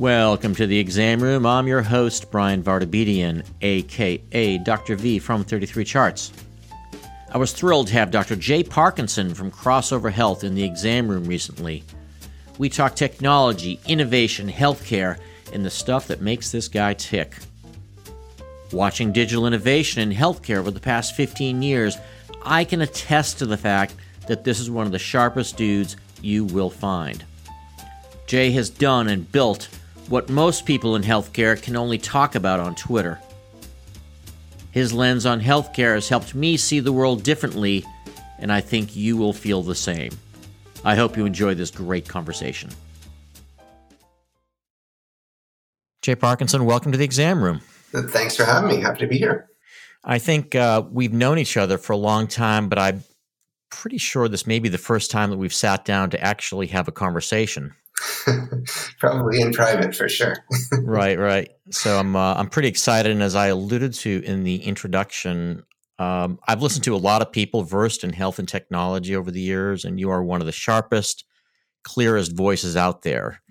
Welcome to the exam room. I'm your host, Bryan Vartabedian, aka Dr. V from 33 Charts. I was thrilled to have Dr. Jay Parkinson from Crossover Health in the exam room recently. We talk technology, innovation, healthcare, and the stuff that makes this guy tick. Watching digital innovation in healthcare over the past 15 years, I can attest to the fact that this is one of the sharpest dudes you will find. Jay has done and built what most people in healthcare can only talk about on Twitter. His lens on healthcare has helped me see the world differently, and I think you will feel the same. I hope you enjoy this great conversation. Jay Parkinson, welcome to the exam room. Thanks for having me. Happy to be here. I think uh, we've known each other for a long time, but I'm pretty sure this may be the first time that we've sat down to actually have a conversation. Probably in private for sure. right, right. So I'm uh, I'm pretty excited, and as I alluded to in the introduction, um, I've listened to a lot of people versed in health and technology over the years, and you are one of the sharpest, clearest voices out there.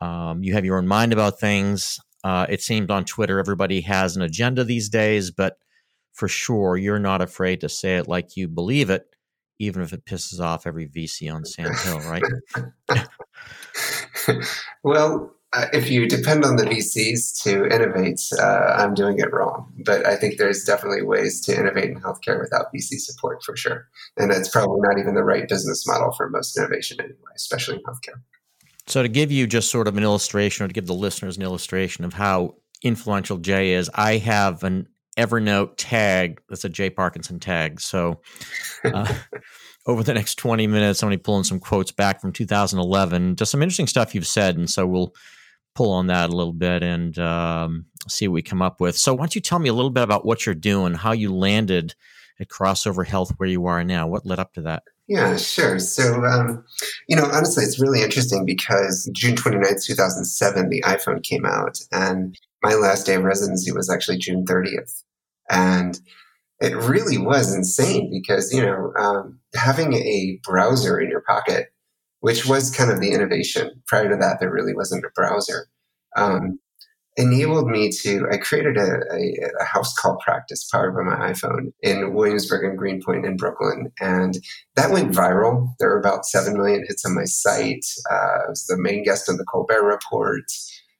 Um, you have your own mind about things. Uh, it seems on Twitter everybody has an agenda these days, but for sure you're not afraid to say it like you believe it, even if it pisses off every VC on Sand Hill, right? well, uh, if you depend on the VCs to innovate, uh, I'm doing it wrong. But I think there's definitely ways to innovate in healthcare without VC support for sure. And it's probably not even the right business model for most innovation anyway, especially in healthcare. So, to give you just sort of an illustration, or to give the listeners an illustration of how influential Jay is, I have an Evernote tag that's a Jay Parkinson tag. So, uh, over the next 20 minutes, I'm going to be pulling some quotes back from 2011, just some interesting stuff you've said. And so, we'll pull on that a little bit and um, see what we come up with. So, why don't you tell me a little bit about what you're doing, how you landed at Crossover Health where you are now? What led up to that? Yeah, sure. So, um, you know, honestly, it's really interesting because June 29th, 2007, the iPhone came out, and my last day of residency was actually June 30th. And it really was insane because, you know, um, having a browser in your pocket, which was kind of the innovation. Prior to that, there really wasn't a browser. Um, enabled me to i created a, a, a, house call practice powered by my iphone in williamsburg and greenpoint in brooklyn and that went viral there were about 7 million hits on my site uh, i was the main guest on the colbert report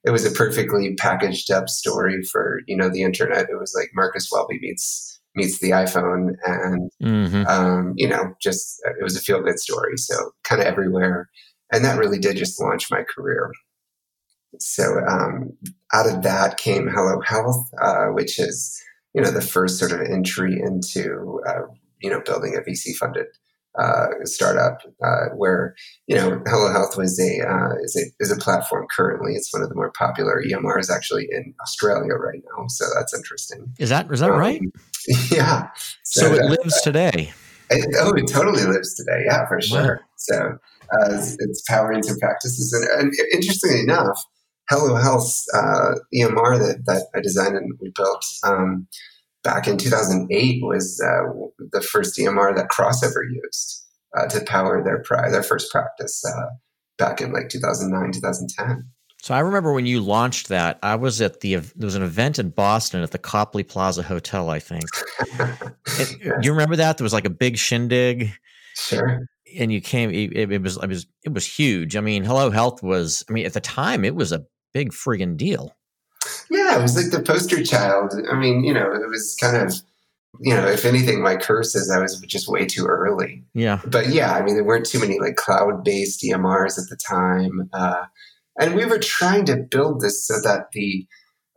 it was a perfectly packaged up story for you know the internet. It was like marcus welby meets meets the iphone and mm-hmm. um, you know just it was a feel good story. So kind of everywhere. And that really did just launch my career. So um, out of that came Hello Health, uh, which is you know the first sort of entry into uh, you know building a VC funded uh, startup uh, where you know Hello Health was a uh, is a is a platform currently. It's one of the more popular EMRs actually in Australia right now. So that's interesting. Is that is that um, right? Yeah. So, so it lives today. It, oh, it totally lives today. Yeah, for sure. Wow. So uh, it's, it's powering some practices, and, and interestingly enough Hello Health uh, EMR that, that I designed and we built um, back in 2008 was uh, the first EMR that Crossover used uh, to power their their first practice uh, back in like 2009 2010. So I remember when you launched that, I was at the there was an event in Boston at the Copley Plaza Hotel, I think. it, you remember that? There was like a big shindig. Sure and you came it, it, was it was it was huge i mean hello health was i mean at the time it was a big friggin' deal. Yeah, it was like the poster child. I mean, you know, it was kind of, you know, if anything, my curse is I was just way too early. Yeah. But yeah, I mean, there weren't too many like cloud based EMRs at the time. Uh, and we were trying to build this so that the,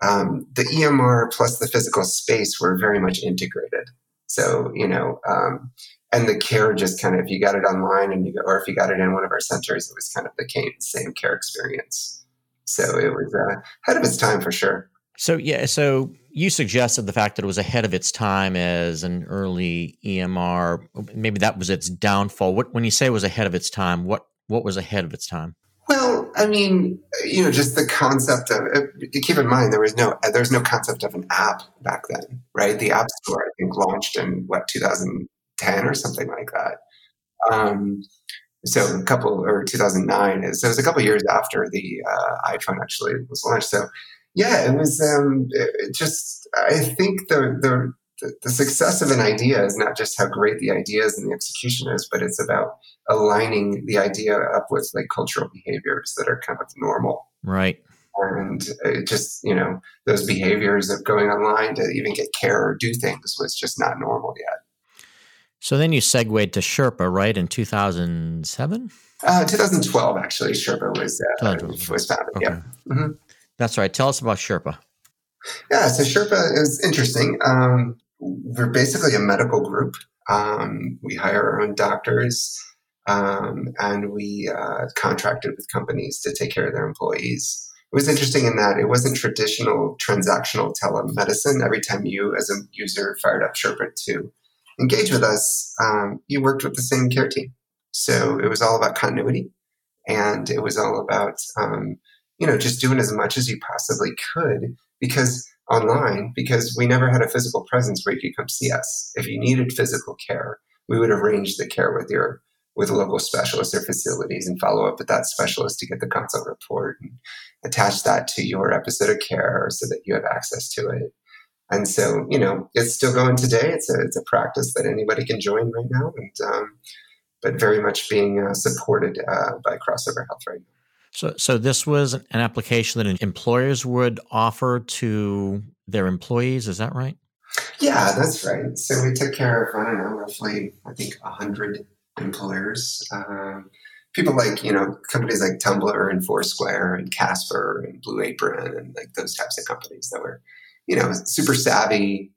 um, the EMR plus the physical space were very much integrated. So, you know, um, and the care just kind of, if you got it online and you, go or if you got it in one of our centers, it was kind of the same care experience. So it was uh, ahead of its time for sure. So yeah, so you suggested the fact that it was ahead of its time as an early EMR. Maybe that was its downfall. What when you say it was ahead of its time, what what was ahead of its time? Well, I mean, you know, just the concept of uh, keep in mind there was no there was no concept of an app back then, right? The App Store I think launched in what 2010 or something like that. Um, So a couple or 2009. So it was a couple years after the uh, iPhone actually was launched. So yeah, it was um, it just. I think the the the success of an idea is not just how great the idea is and the execution is, but it's about aligning the idea up with like cultural behaviors that are kind of normal. Right. And just, you know, those behaviors of going online to even get care or do things was just not normal yet. So then you segued to Sherpaa, right, in 2007? Uh, 2012, actually, Sherpaa was, uh, was founded. Okay. Yeah. Mm-hmm. That's right. Tell us about Sherpaa. Yeah, so Sherpaa is interesting. Um, we're basically a medical group. Um, we hire our own doctors um, and we uh, contracted with companies to take care of their employees. It was interesting in that it wasn't traditional transactional telemedicine. Every time you, as a user, fired up Sherpaa to engage with us, um, you worked with the same care team. So it was all about continuity, and it was all about um, you know just doing as much as you possibly could because online because we never had a physical presence where you could come see us. If you needed physical care, we would arrange the care with your with local specialists or facilities and follow up with that specialist to get the consult report and attach that to your episode of care so that you have access to it. And so, you know, it's still going today. It's a, it's a practice that anybody can join right now, and um, but very much being uh, supported uh, by Crossover Health right now. So, so this was an application that employers would offer to their employees. Is that right? Yeah, that's right. So we took care of I don't know, roughly I think hundred employers. Um, people like you know companies like Tumblr and Foursquare and Casper and Blue Apron and like those types of companies that were you know super savvy.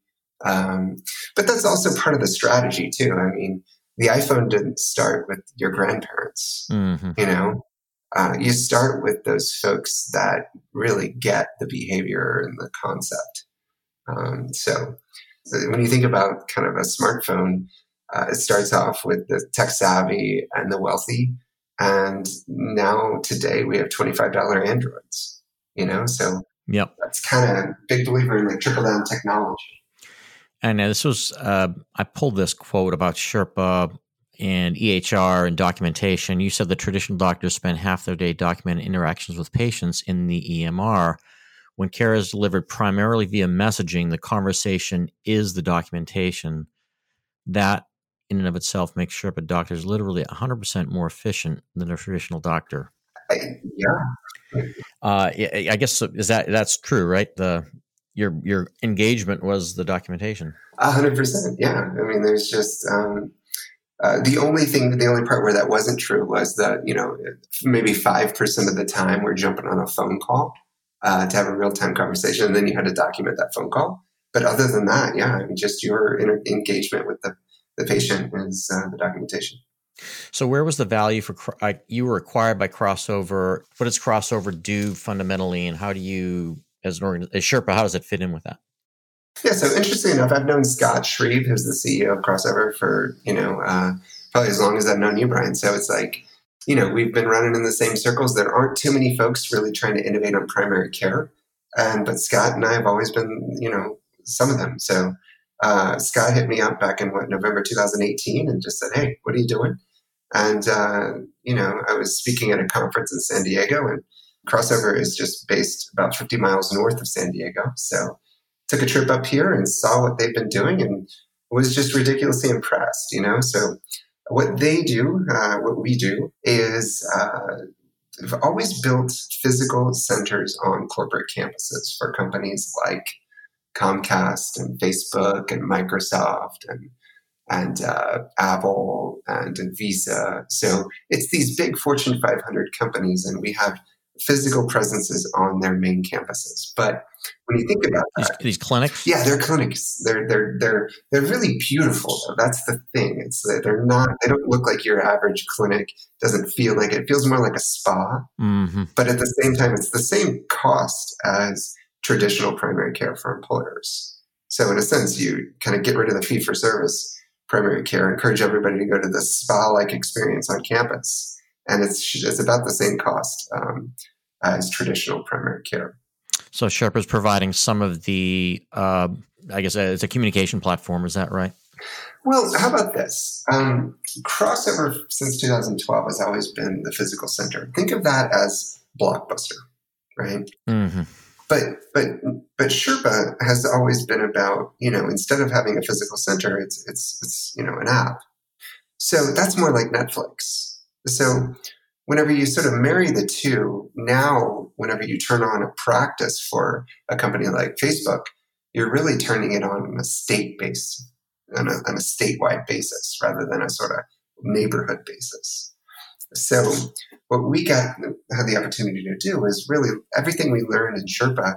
Um, but that's also part of the strategy too. I mean, the iPhone didn't start with your grandparents. Mm-hmm. You know, uh, you start with those folks that really get the behavior and the concept. Um, so when you think about kind of a smartphone, uh, it starts off with the tech savvy and the wealthy. And now today we have $25 Androids, you know? So yep. that's kind of a big believer in like trickle down technology. And this was, uh, I pulled this quote about Sherpaa and EHR and documentation, you said the traditional doctors spend half their day documenting interactions with patients in the EMR. When care is delivered primarily via messaging, the conversation is the documentation. That, in and of itself, makes sure a doctor is literally 100% more efficient than a traditional doctor. Yeah. Uh, I guess is that that's true, right? The your your engagement was the documentation. A hundred percent. Yeah. I mean, there's just um, uh, the only thing, the only part where that wasn't true was that, you know, maybe 5% of the time we're jumping on a phone call uh, to have a real time conversation. And then you had to document that phone call. But other than that, yeah, I mean, just your engagement with the, the patient is uh, the documentation. So, where was the value for uh, you were acquired by Crossover? What does Crossover do fundamentally, and how do you, as an organization, as Sherpaa, how does it fit in with that? Yeah, so interesting enough, I've known Scott Shreve, who's the CEO of Crossover, for you know uh, probably as long as I've known you, Bryan. So it's like you know we've been running in the same circles. There aren't too many folks really trying to innovate on primary care, and but Scott and I have always been you know some of them. So uh, Scott hit me up back in what November 2018 and just said, "Hey, what are you doing?" And uh, you know I was speaking at a conference in San Diego, and Crossover is just based about 50 miles north of San Diego, so took a trip up here and saw what they've been doing and was just ridiculously impressed, you know? So what they do, uh, what we do is uh, we've always built physical centers on corporate campuses for companies like Comcast and Facebook and Microsoft and and uh, Apple and Visa. So it's these big Fortune 500 companies, and we have physical presences on their main campuses. But when you think about that, these, these clinics, yeah, they're clinics. They're they're they're they're really beautiful. Though. That's the thing. It's that they're not. They don't look like your average clinic. Doesn't feel like it. it feels more like a spa. Mm-hmm. But at the same time, it's the same cost as traditional primary care for employers. So in a sense, you kind of get rid of the fee for service primary care, encourage everybody to go to the spa like experience on campus and it's it's about the same cost um, as traditional primary care. So Sherpaa is providing some of the, uh, I guess uh, it's a communication platform. Is that right? Well, how about this? Um, crossover since 2012 has always been the physical center. Think of that as Blockbuster, right? Mm-hmm. But but but Sherpaa has always been about you know instead of having a physical center, it's it's it's you know an app. So that's more like Netflix. So whenever you sort of marry the two, now whenever you turn on a practice for a company like Facebook, you're really turning it on a state based on a, on a statewide basis rather than a sort of neighborhood basis. So what we got had the opportunity to do is really everything we learned in Sherpaa.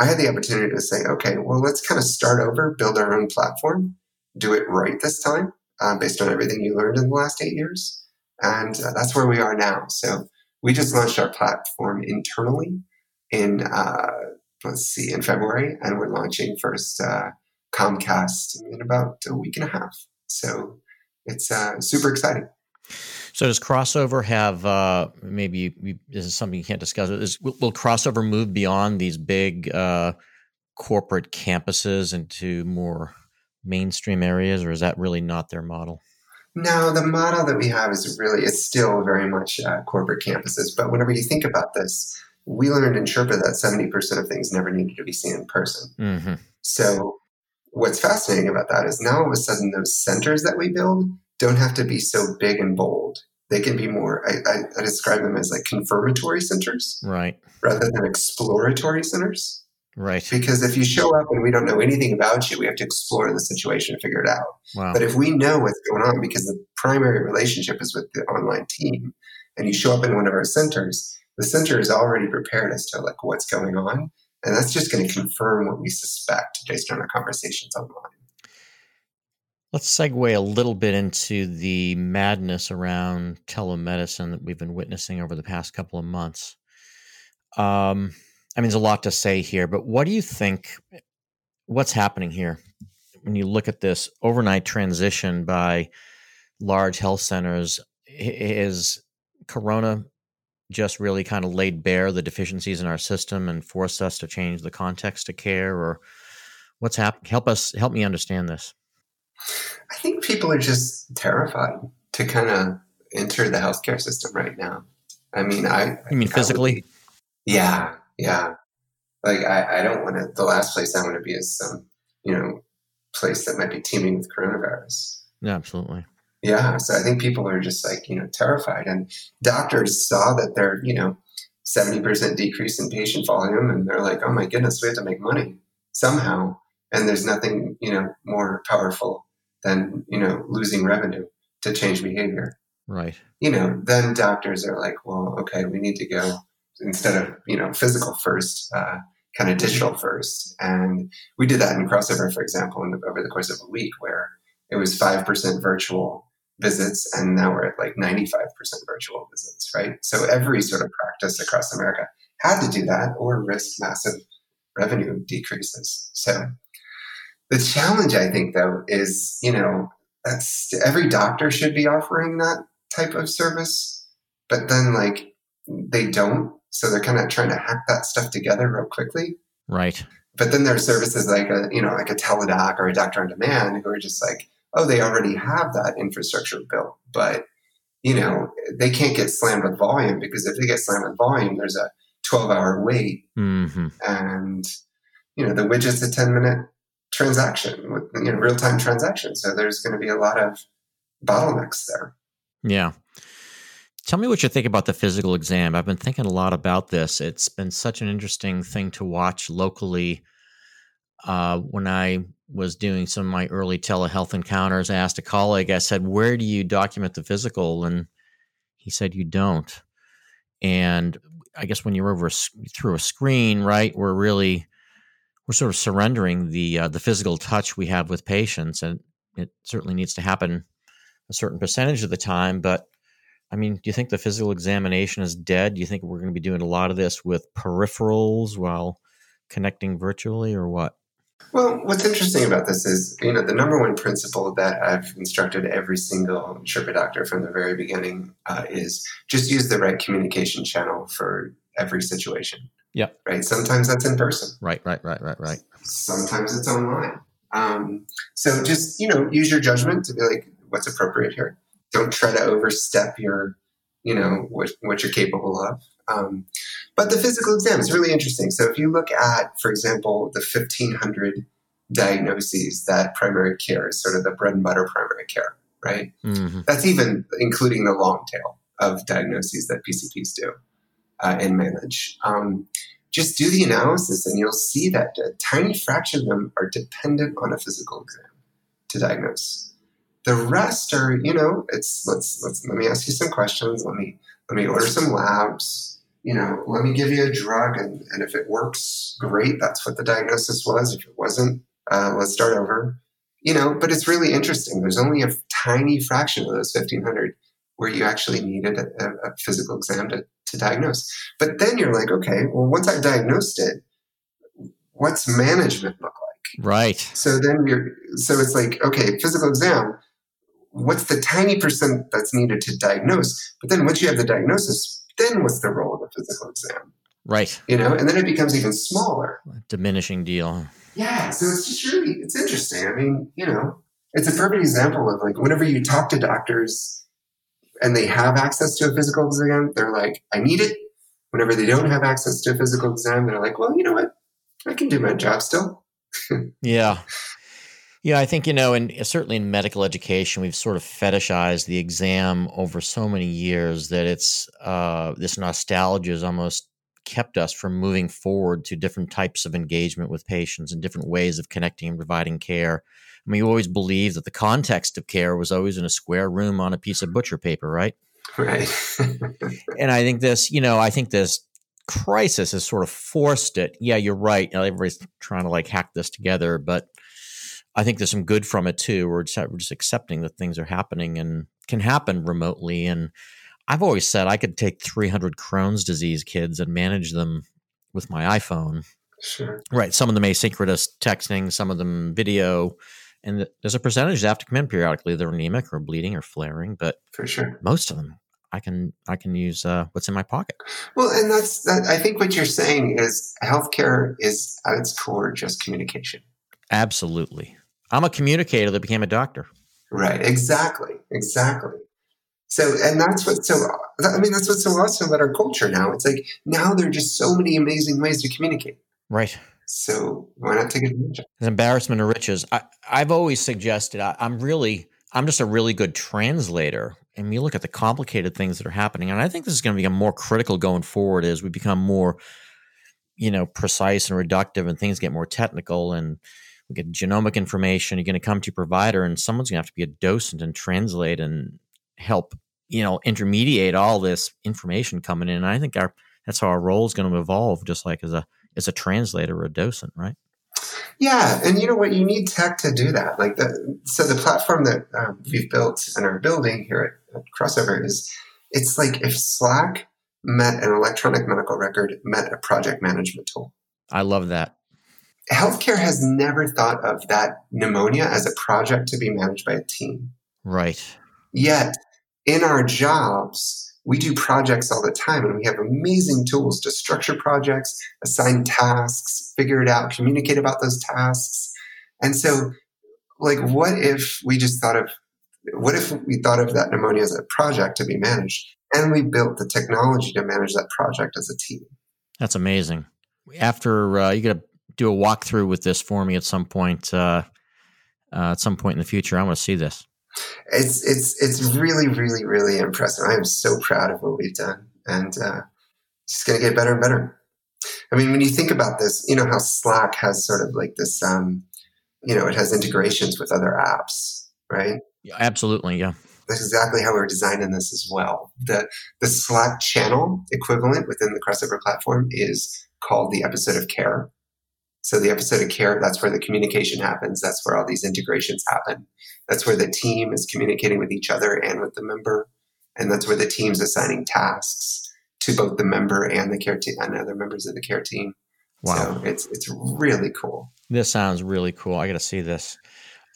I had the opportunity to say, okay, well, let's kind of start over, build our own platform, do it right this time, uh, based on everything you learned in the last eight years, and uh, that's where we are now. So we just launched our platform internally in uh, let's see in February, and we're launching first uh, Comcast in about a week and a half. So it's uh, super exciting. So does crossover have uh, maybe you, this is something you can't discuss? Is, will, will crossover move beyond these big uh, corporate campuses into more mainstream areas, or is that really not their model? No, the model that we have is really it's still very much uh, corporate campuses. But whenever you think about this, we learned in Sherpaa that seventy percent of things never needed to be seen in person. Mm-hmm. So what's fascinating about that is now all of a sudden those centers that we build don't have to be so big and bold. They can be more, I, I, I describe them as like confirmatory centers. Right. Rather than exploratory centers. Right. Because if you show up and we don't know anything about you, we have to explore the situation and figure it out. Wow. But if we know what's going on, because the primary relationship is with the online team, and you show up in one of our centers, the center is already prepared as to like what's going on. And that's just going to confirm what we suspect based on our conversations online. Let's segue a little bit into the madness around telemedicine that we've been witnessing over the past couple of months. Um, I mean, there's a lot to say here, but what do you think? What's happening here when you look at this overnight transition by large health centers? Is Corona just really kind of laid bare the deficiencies in our system and forced us to change the context of care, or what's happening? Help us, help me understand this. I think people are just terrified to kind of enter the healthcare system right now. I mean, I. You mean physically? Would, yeah, yeah. Like I, I don't want to. The last place I want to be is some, you know, place that might be teeming with coronavirus. Yeah, absolutely. Yeah, so I think people are just like you know terrified, and doctors saw that they're you know seventy percent decrease in patient volume, and they're like, oh my goodness, we have to make money somehow, and there's nothing you know more powerful than you know losing revenue to change behavior. Right. You know, then doctors are like, well, okay, we need to go instead of you know physical first, uh, kind of digital first, and we did that in crossover, for example, the, over the course of a week, where it was five percent virtual visits, and now we're at like ninety five percent virtual visits, right? So every sort of practice across America had to do that or risk massive revenue decreases. So the challenge, I think, though, is you know that's every doctor should be offering that type of service, but then like they don't, so they're kind of trying to hack that stuff together real quickly. Right. But then there are services like a you know like a Teladoc or a doctor on demand who are just like, oh, they already have that infrastructure built, but you know they can't get slammed with volume because if they get slammed with volume, there's a 12 hour wait, mm-hmm. and you know the widget's a 10 minute transaction with you know real time transaction. So there's going to be a lot of bottlenecks there. Yeah. Tell me what you think about the physical exam. I've been thinking a lot about this. It's been such an interesting thing to watch locally. Uh, when I was doing some of my early telehealth encounters, I asked a colleague, I said, Where do you document the physical? And he said, You don't. And I guess when you're over through a screen, right, we're really we're sort of surrendering the uh, the physical touch we have with patients, and it certainly needs to happen a certain percentage of the time. But I mean, do you think the physical examination is dead? Do you think we're going to be doing a lot of this with peripherals while connecting virtually, or what? Well, what's interesting about this is, you know, the number one principle that I've instructed every single Sherpaa doctor from the very beginning uh, is just use the right communication channel for every situation. Yeah. Right. Sometimes that's in person. Right, right, right, right, right. Sometimes it's online. Um, so just you know, use your judgment to be like, what's appropriate here. Don't try to overstep your, you know, what what you're capable of. Um, but the physical exam is really interesting. So if you look at, for example, the 1500 diagnoses that primary care is sort of the bread and butter primary care, right? Mm-hmm. That's even including the long tail of diagnoses that PCPs do uh, and manage. Um, just do the analysis and you'll see that a tiny fraction of them are dependent on a physical exam to diagnose. The rest are, you know, it's let's let's let me ask you some questions. Let me let me order some labs. You know, let me give you a drug, and, and if it works, great. That's what the diagnosis was. If it wasn't, uh, let's start over. You know, but it's really interesting. There's only a tiny fraction of those 1,500 where you actually needed a, a physical exam to, to diagnose. But then you're like, okay, well, once I've diagnosed it, what's management look like? Right. So then you're, so it's like, okay, physical exam, what's the tiny percent that's needed to diagnose? But then once you have the diagnosis, then what's the role of the physical exam? Right. You know, and then it becomes even smaller. Diminishing deal. Yeah. So it's just really, it's interesting. I mean, you know, it's a perfect example of like whenever you talk to doctors and they have access to a physical exam, they're like, I need it. Whenever they don't have access to a physical exam, they're like, well, you know what? I can do my job still. yeah. Yeah, I think, you know, and certainly in medical education, we've sort of fetishized the exam over so many years that it's uh, this nostalgia is almost kept us from moving forward to different types of engagement with patients and different ways of connecting and providing care. I mean, you always believed that the context of care was always in a square room on a piece of butcher paper, right? Right. and I think this, you know, I think this crisis has sort of forced it. Yeah, you're right. Everybody's trying to like hack this together, but I think there's some good from it too. We're just, we're just accepting that things are happening and can happen remotely. And I've always said I could take 300 Crohn's disease kids and manage them with my iPhone. Sure. Right. Some of them asynchronous texting, some of them video and there's a percentage that have to come in periodically. They're anemic or bleeding or flaring, but for sure, most of them I can I can use uh, what's in my pocket. Well, and that's that, I think what you're saying is healthcare is at its core just communication. Absolutely, I'm a communicator that became a doctor. Right. Exactly. Exactly. So, and that's what's so I mean that's what's so awesome about our culture now. It's like now there are just so many amazing ways to communicate. Right. So why not take advantage? It's embarrassment of riches. I, have always suggested I, I'm really I'm just a really good translator. And you look at the complicated things that are happening, and I think this is going to become more critical going forward as we become more, you know, precise and reductive, and things get more technical, and we get genomic information. You're going to come to your provider, and someone's going to have to be a docent and translate and help, you know, intermediate all this information coming in. And I think our that's how our role is going to evolve, just like as a as a translator or a docent, right? Yeah, and you know what? You need tech to do that. Like the so the platform that um, we've built and are building here at, at Crossover is it's like if Slack met an electronic medical record met a project management tool. I love that. Healthcare has never thought of that pneumonia as a project to be managed by a team. Right. Yet in our jobs, we do projects all the time and we have amazing tools to structure projects, assign tasks, figure it out, communicate about those tasks. And so, like, what if we just thought of, what if we thought of that pneumonia as a project to be managed and we built the technology to manage that project as a team? That's amazing. After uh, you got to do a walkthrough with this for me at some point, uh, uh, at some point in the future, I want to see this it's it's it's really really really impressive. I am so proud of what we've done, and uh, it's going to get better and better. I mean, when you think about this, you know how Slack has sort of like this, um, you know, it has integrations with other apps, right? Yeah, absolutely, yeah. That's exactly how we're designing this as well. The the Slack channel equivalent within the Crossover platform is called the episode of care. So the episode of care, that's where the communication happens. That's where all these integrations happen. That's where the team is communicating with each other and with the member. And that's where the team's assigning tasks to both the member and the care team and other members of the care team. Wow. So it's it's really cool. This sounds really cool. I got to see this.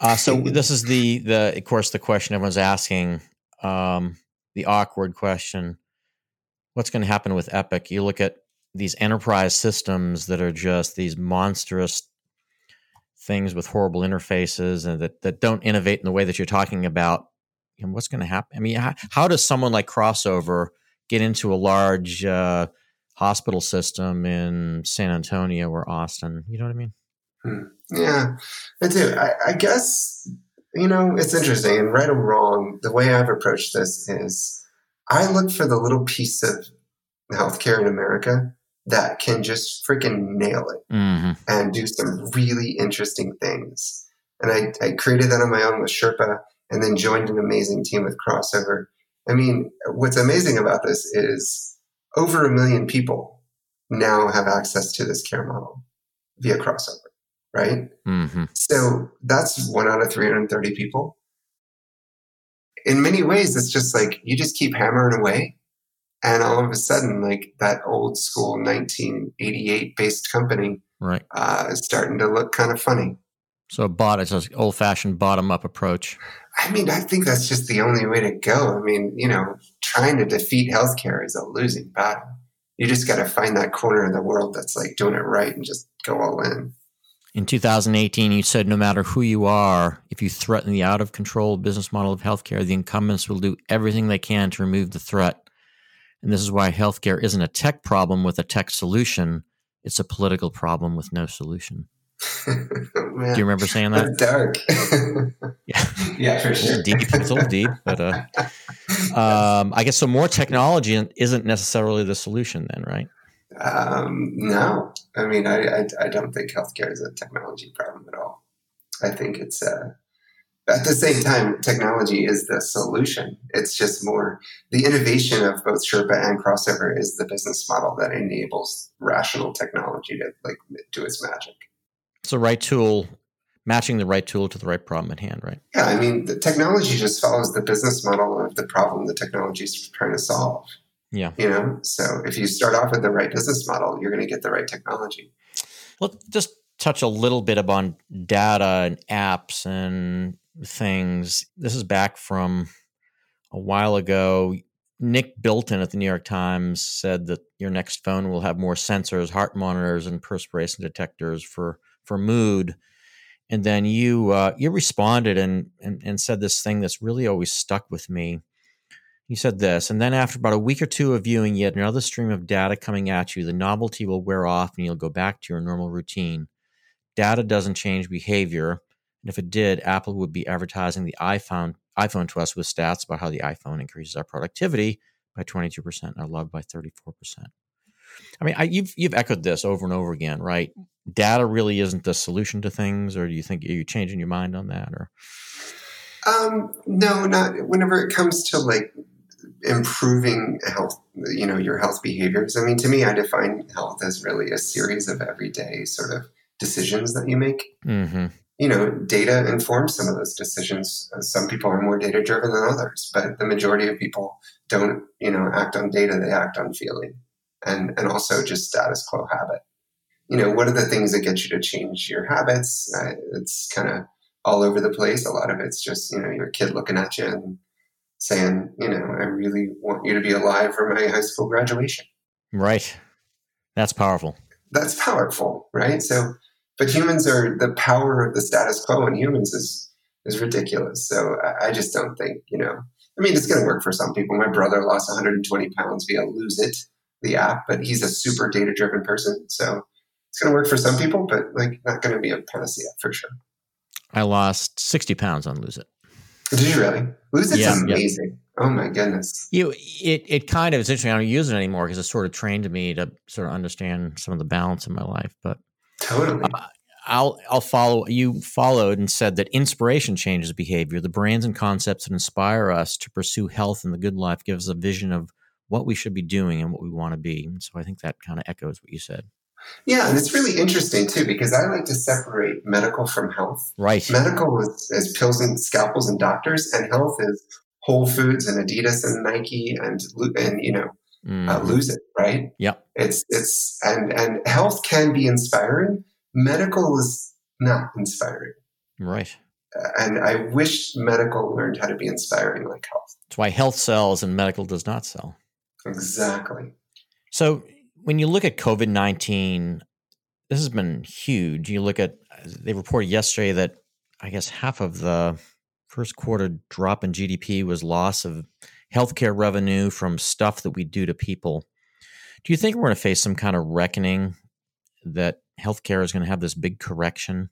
Uh, so this is the the of course the question everyone's asking, um, the awkward question. What's going to happen with Epic? You look at these enterprise systems that are just these monstrous things with horrible interfaces and that, that don't innovate in the way that you're talking about, know, what's going to happen? I mean, how, how, does someone like Crossover get into a large uh, hospital system in San Antonio or Austin? You know what I mean? Hmm. Yeah, I do. I, I guess, you know, it's interesting. And right or wrong, the way I've approached this is I look for the little piece of healthcare in America that can just freaking nail it mm-hmm. and do some really interesting things. And I, I created that on my own with Sherpaa and then joined an amazing team with Crossover. I mean, what's amazing about this is over a million people now have access to this care model via Crossover, right? Mm-hmm. So that's one out of 330 people. In many ways, it's just like you just keep hammering away and all of a sudden like that old school 1988 based company right. uh, is starting to look kind of funny. So a bot it's an old fashioned bottom up approach. I mean i think that's just the only way to go. I mean you know trying to defeat healthcare is a losing battle. You just got to find that corner of the world that's like doing it right and just go all in. In 2018, you said no matter who you are, if you threaten the out of control business model of healthcare, the incumbents will do everything they can to remove the threat. And this is why healthcare isn't a tech problem with a tech solution, it's a political problem with no solution. Do you remember saying that? That's dark. yeah, yeah, for sure. It's deep. It's a little deep, but uh, um, I guess so. More technology isn't necessarily the solution, then, right? Um, no, I mean, I, I, I don't think healthcare is a technology problem at all. I think it's a at the same time, technology is the solution. It's just more the innovation of both Sherpaa and Crossover is the business model that enables rational technology to like do its magic. It's the right tool, matching the right tool to the right problem at hand, right? Yeah, I mean, the technology just follows the business model of the problem the technology is trying to solve. Yeah. You know, so if you start off with the right business model, you're going to get the right technology. Let's just touch a little bit upon data and apps and things. This is back from a while ago. Nick Bilton at the New York Times said that your next phone will have more sensors, heart monitors, and perspiration detectors for for mood. And then you uh, you responded and, and and said this thing that's really always stuck with me. You said this, and then after about a week or two of viewing yet another stream of data coming at you, the novelty will wear off and you'll go back to your normal routine. Data doesn't change behavior, and if it did, Apple would be advertising the iPhone iPhone to us with stats about how the iPhone increases our productivity by 22% and our love by 34%. I mean, I, you've you've echoed this over and over again, right? Data really isn't the solution to things, or do you think are you changing your mind on that? Or um, no, not whenever it comes to like improving health, you know, your health behaviors. I mean, to me, I define health as really a series of everyday sort of decisions that you make. Mm-hmm you know, data informs some of those decisions. Some people are more data driven than others, but the majority of people don't, you know, act on data, they act on feeling and, and also just status quo habit. You know, what are the things that get you to change your habits? Uh, it's kind of all over the place. A lot of it's just, you know, your kid looking at you and saying, you know, I really want you to be alive for my high school graduation. Right. That's powerful. That's powerful, right? So, but humans are the power of the status quo in humans is is ridiculous. So I, I just don't think you know. I mean, it's going to work for some people. My brother lost 120 pounds via Lose It, the app, but he's a super data driven person. So it's going to work for some people, but like not going to be a panacea for sure. I lost 60 pounds on Lose It. Did you really? Lose It's yeah, amazing. Yeah. Oh my goodness. You it it kind of is interesting. I don't use it anymore because it sort of trained me to sort of understand some of the balance in my life. But Totally. Uh, I'll I'll follow you followed and said that inspiration changes behavior. The brands and concepts that inspire us to pursue health and the good life give us a vision of what we should be doing and what we want to be. And so I think that kind of echoes what you said. Yeah, and it's really interesting too because I like to separate medical from health. Right. Medical is, is pills and scalpels and doctors, and health is Whole Foods and Adidas and Nike and and you know mm. uh, lose it, right? Yeah. It's it's and and health can be inspiring. Medical is not inspiring. Right. Uh, and I wish medical learned how to be inspiring like health. That's why health sells and medical does not sell. Exactly. So when you look at COVID nineteen, this has been huge. You look at they reported yesterday that I guess half of the first quarter drop in GDP was loss of healthcare revenue from stuff that we do to people. Do you think we're going to face some kind of reckoning that healthcare is going to have this big correction?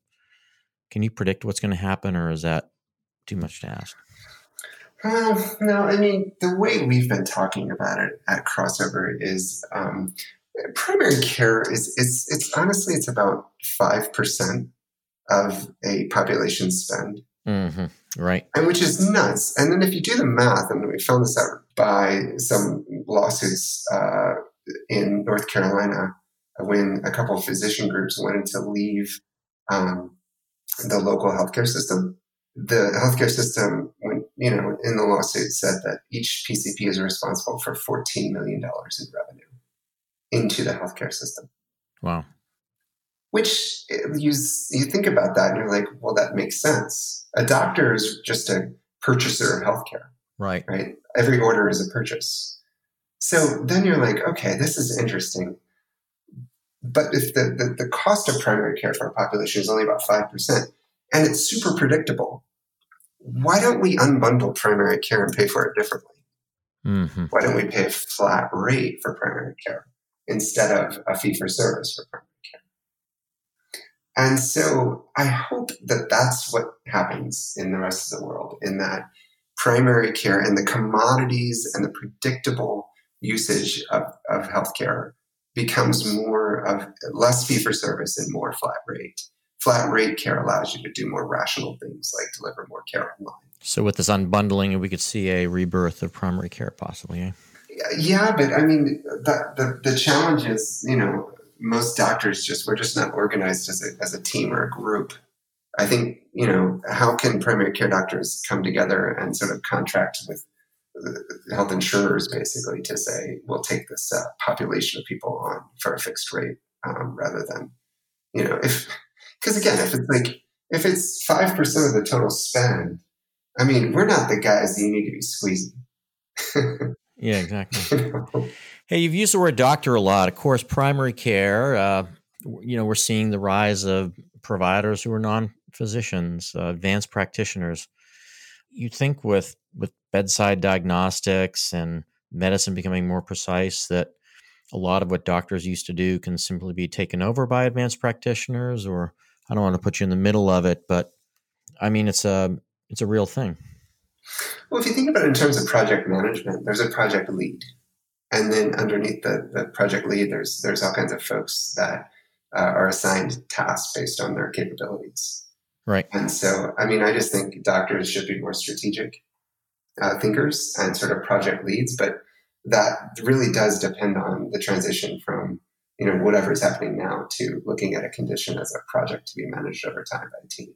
Can you predict what's going to happen, or is that too much to ask? Uh, no, I mean, the way we've been talking about it at Crossover is um, primary care is it's it's honestly it's about five percent of a population spend. Mm-hmm. Right. And which is nuts. And then if you do the math, and we found this out by some lawsuits uh, in North Carolina when a couple of physician groups wanted to leave um, the local healthcare system. The healthcare system, when you know, in the lawsuit, said that each PCP is responsible for $14 million in revenue into the healthcare system. Wow. Which you, you think about that and you're like, well, that makes sense. A doctor is just a purchaser of healthcare. Right. Right. Every order is a purchase. So then you're like, okay, this is interesting. But if the, the, the cost of primary care for our population is only about 5%, and it's super predictable, why don't we unbundle primary care and pay for it differently? Mm-hmm. Why don't we pay a flat rate for primary care instead of a fee for service for primary care? And so I hope that that's what happens in the rest of the world, in that primary care and the commodities and the predictable usage of, of healthcare becomes more of less fee for service and more flat rate. Flat rate care allows you to do more rational things like deliver more care online. So, with this unbundling, we could see a rebirth of primary care, possibly. Eh? Yeah, but I mean, the, the, the challenge is, you know, most doctors just we're just not organized as a, as a team or a group. I think, you know, how can primary care doctors come together and sort of contract with health insurers basically to say we'll take this uh, population of people on for a fixed rate um, rather than you know if because again if it's like if it's five percent of the total spend i mean we're not the guys that you need to be squeezing yeah exactly you know? Hey you've used the word doctor a lot of course primary care uh, you know we're seeing the rise of providers who are non-physicians uh, advanced practitioners you think with with bedside diagnostics and medicine becoming more precise that a lot of what doctors used to do can simply be taken over by advanced practitioners or I don't want to put you in the middle of it but I mean it's a it's a real thing. Well, if you think about it in terms of project management, there's a project lead. And then underneath the, the project lead, there's there's all kinds of folks that uh, are assigned tasks based on their capabilities. Right. And so, I mean, I just think doctors should be more strategic uh, thinkers and sort of project leads, but that really does depend on the transition from you know whatever is happening now to looking at a condition as a project to be managed over time by a team.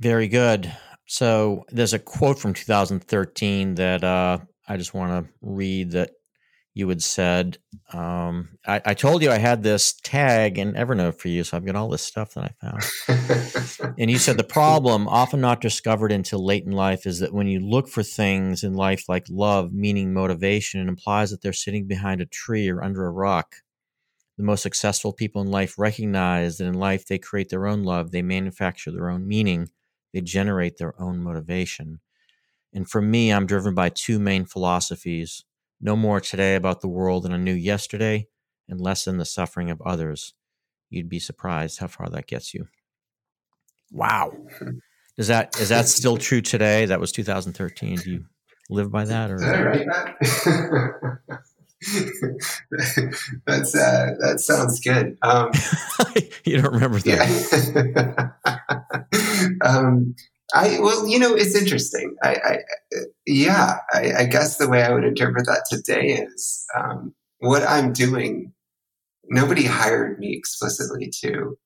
Very good. So there's a quote from 2013 that uh, I just want to read that you had said. Um, I, I, told you I had this tag in Evernote for you, so I've got all this stuff that I found. and you said the problem, often not discovered until late in life, is that when you look for things in life like love, meaning, motivation, it implies that they're sitting behind a tree or under a rock. The most successful people in life recognize that in life they create their own love, they manufacture their own meaning, they generate their own motivation. And for me, I'm driven by two main philosophies know more today about the world than I knew yesterday, and lessen the suffering of others. You'd be surprised how far that gets you. Wow. Is that is that still true today? That was 2013. Do you live by that, or is that right? That's uh, that sounds good. Um, you don't remember that? Yeah. um, I well, you know, it's interesting. I, I yeah, I, I, guess the way I would interpret that today is um, what I'm doing. Nobody hired me explicitly to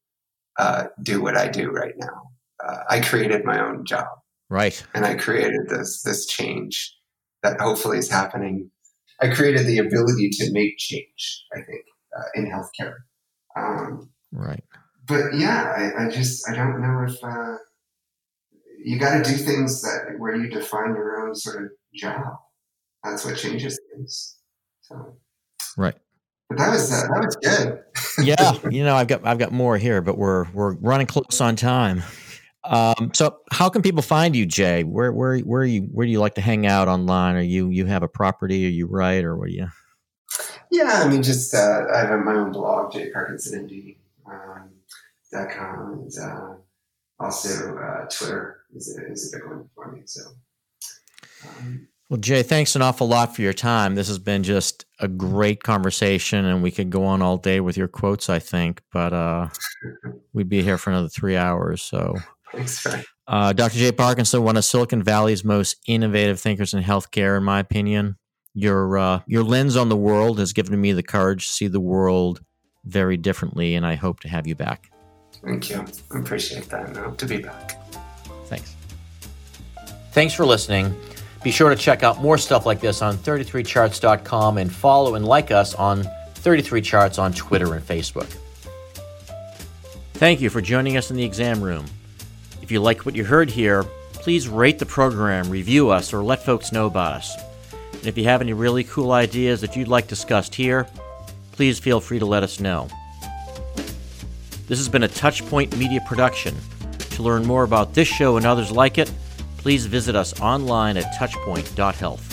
uh, do what I do right now. Uh, I created my own job, right? And I created this this change that hopefully is happening. I created the ability to make change. I think uh, in healthcare, um, right? But yeah, I, I just I don't know if uh, you got to do things that where you define your own sort of job. That's what changes things. So, right. But that was uh, that was good. yeah, you know, I've got I've got more here, but we're we're running close on time. Um, so how can people find you, Jay? Where where where you where do you like to hang out online? Are you you have a property? Are you write or what do you? Yeah, I mean, just uh, I have my own blog, jparkinsonmd.com, um, and uh, also uh, Twitter is a, is a big one for me. So. Um, well, Jay, thanks an awful lot for your time. This has been just a great conversation, and we could go on all day with your quotes, I think, but uh, we'd be here for another three hours. So Thanks, uh, Dr. Jay Parkinson, one of Silicon Valley's most innovative thinkers in healthcare, in my opinion. Your uh, your lens on the world has given me the courage to see the world very differently, and I hope to have you back. Thank you. I appreciate that. And I hope to be back. Thanks. Thanks for listening. Be sure to check out more stuff like this on 33charts.com and follow and like us on 33charts on Twitter and Facebook. Thank you for joining us in the exam room. If you like what you heard here, please rate the program, review us, or let folks know about us. And if you have any really cool ideas that you'd like discussed here, please feel free to let us know. This has been a Touchpoint Media production. Learn more about this show and others like it, please visit us online at touchpoint.health.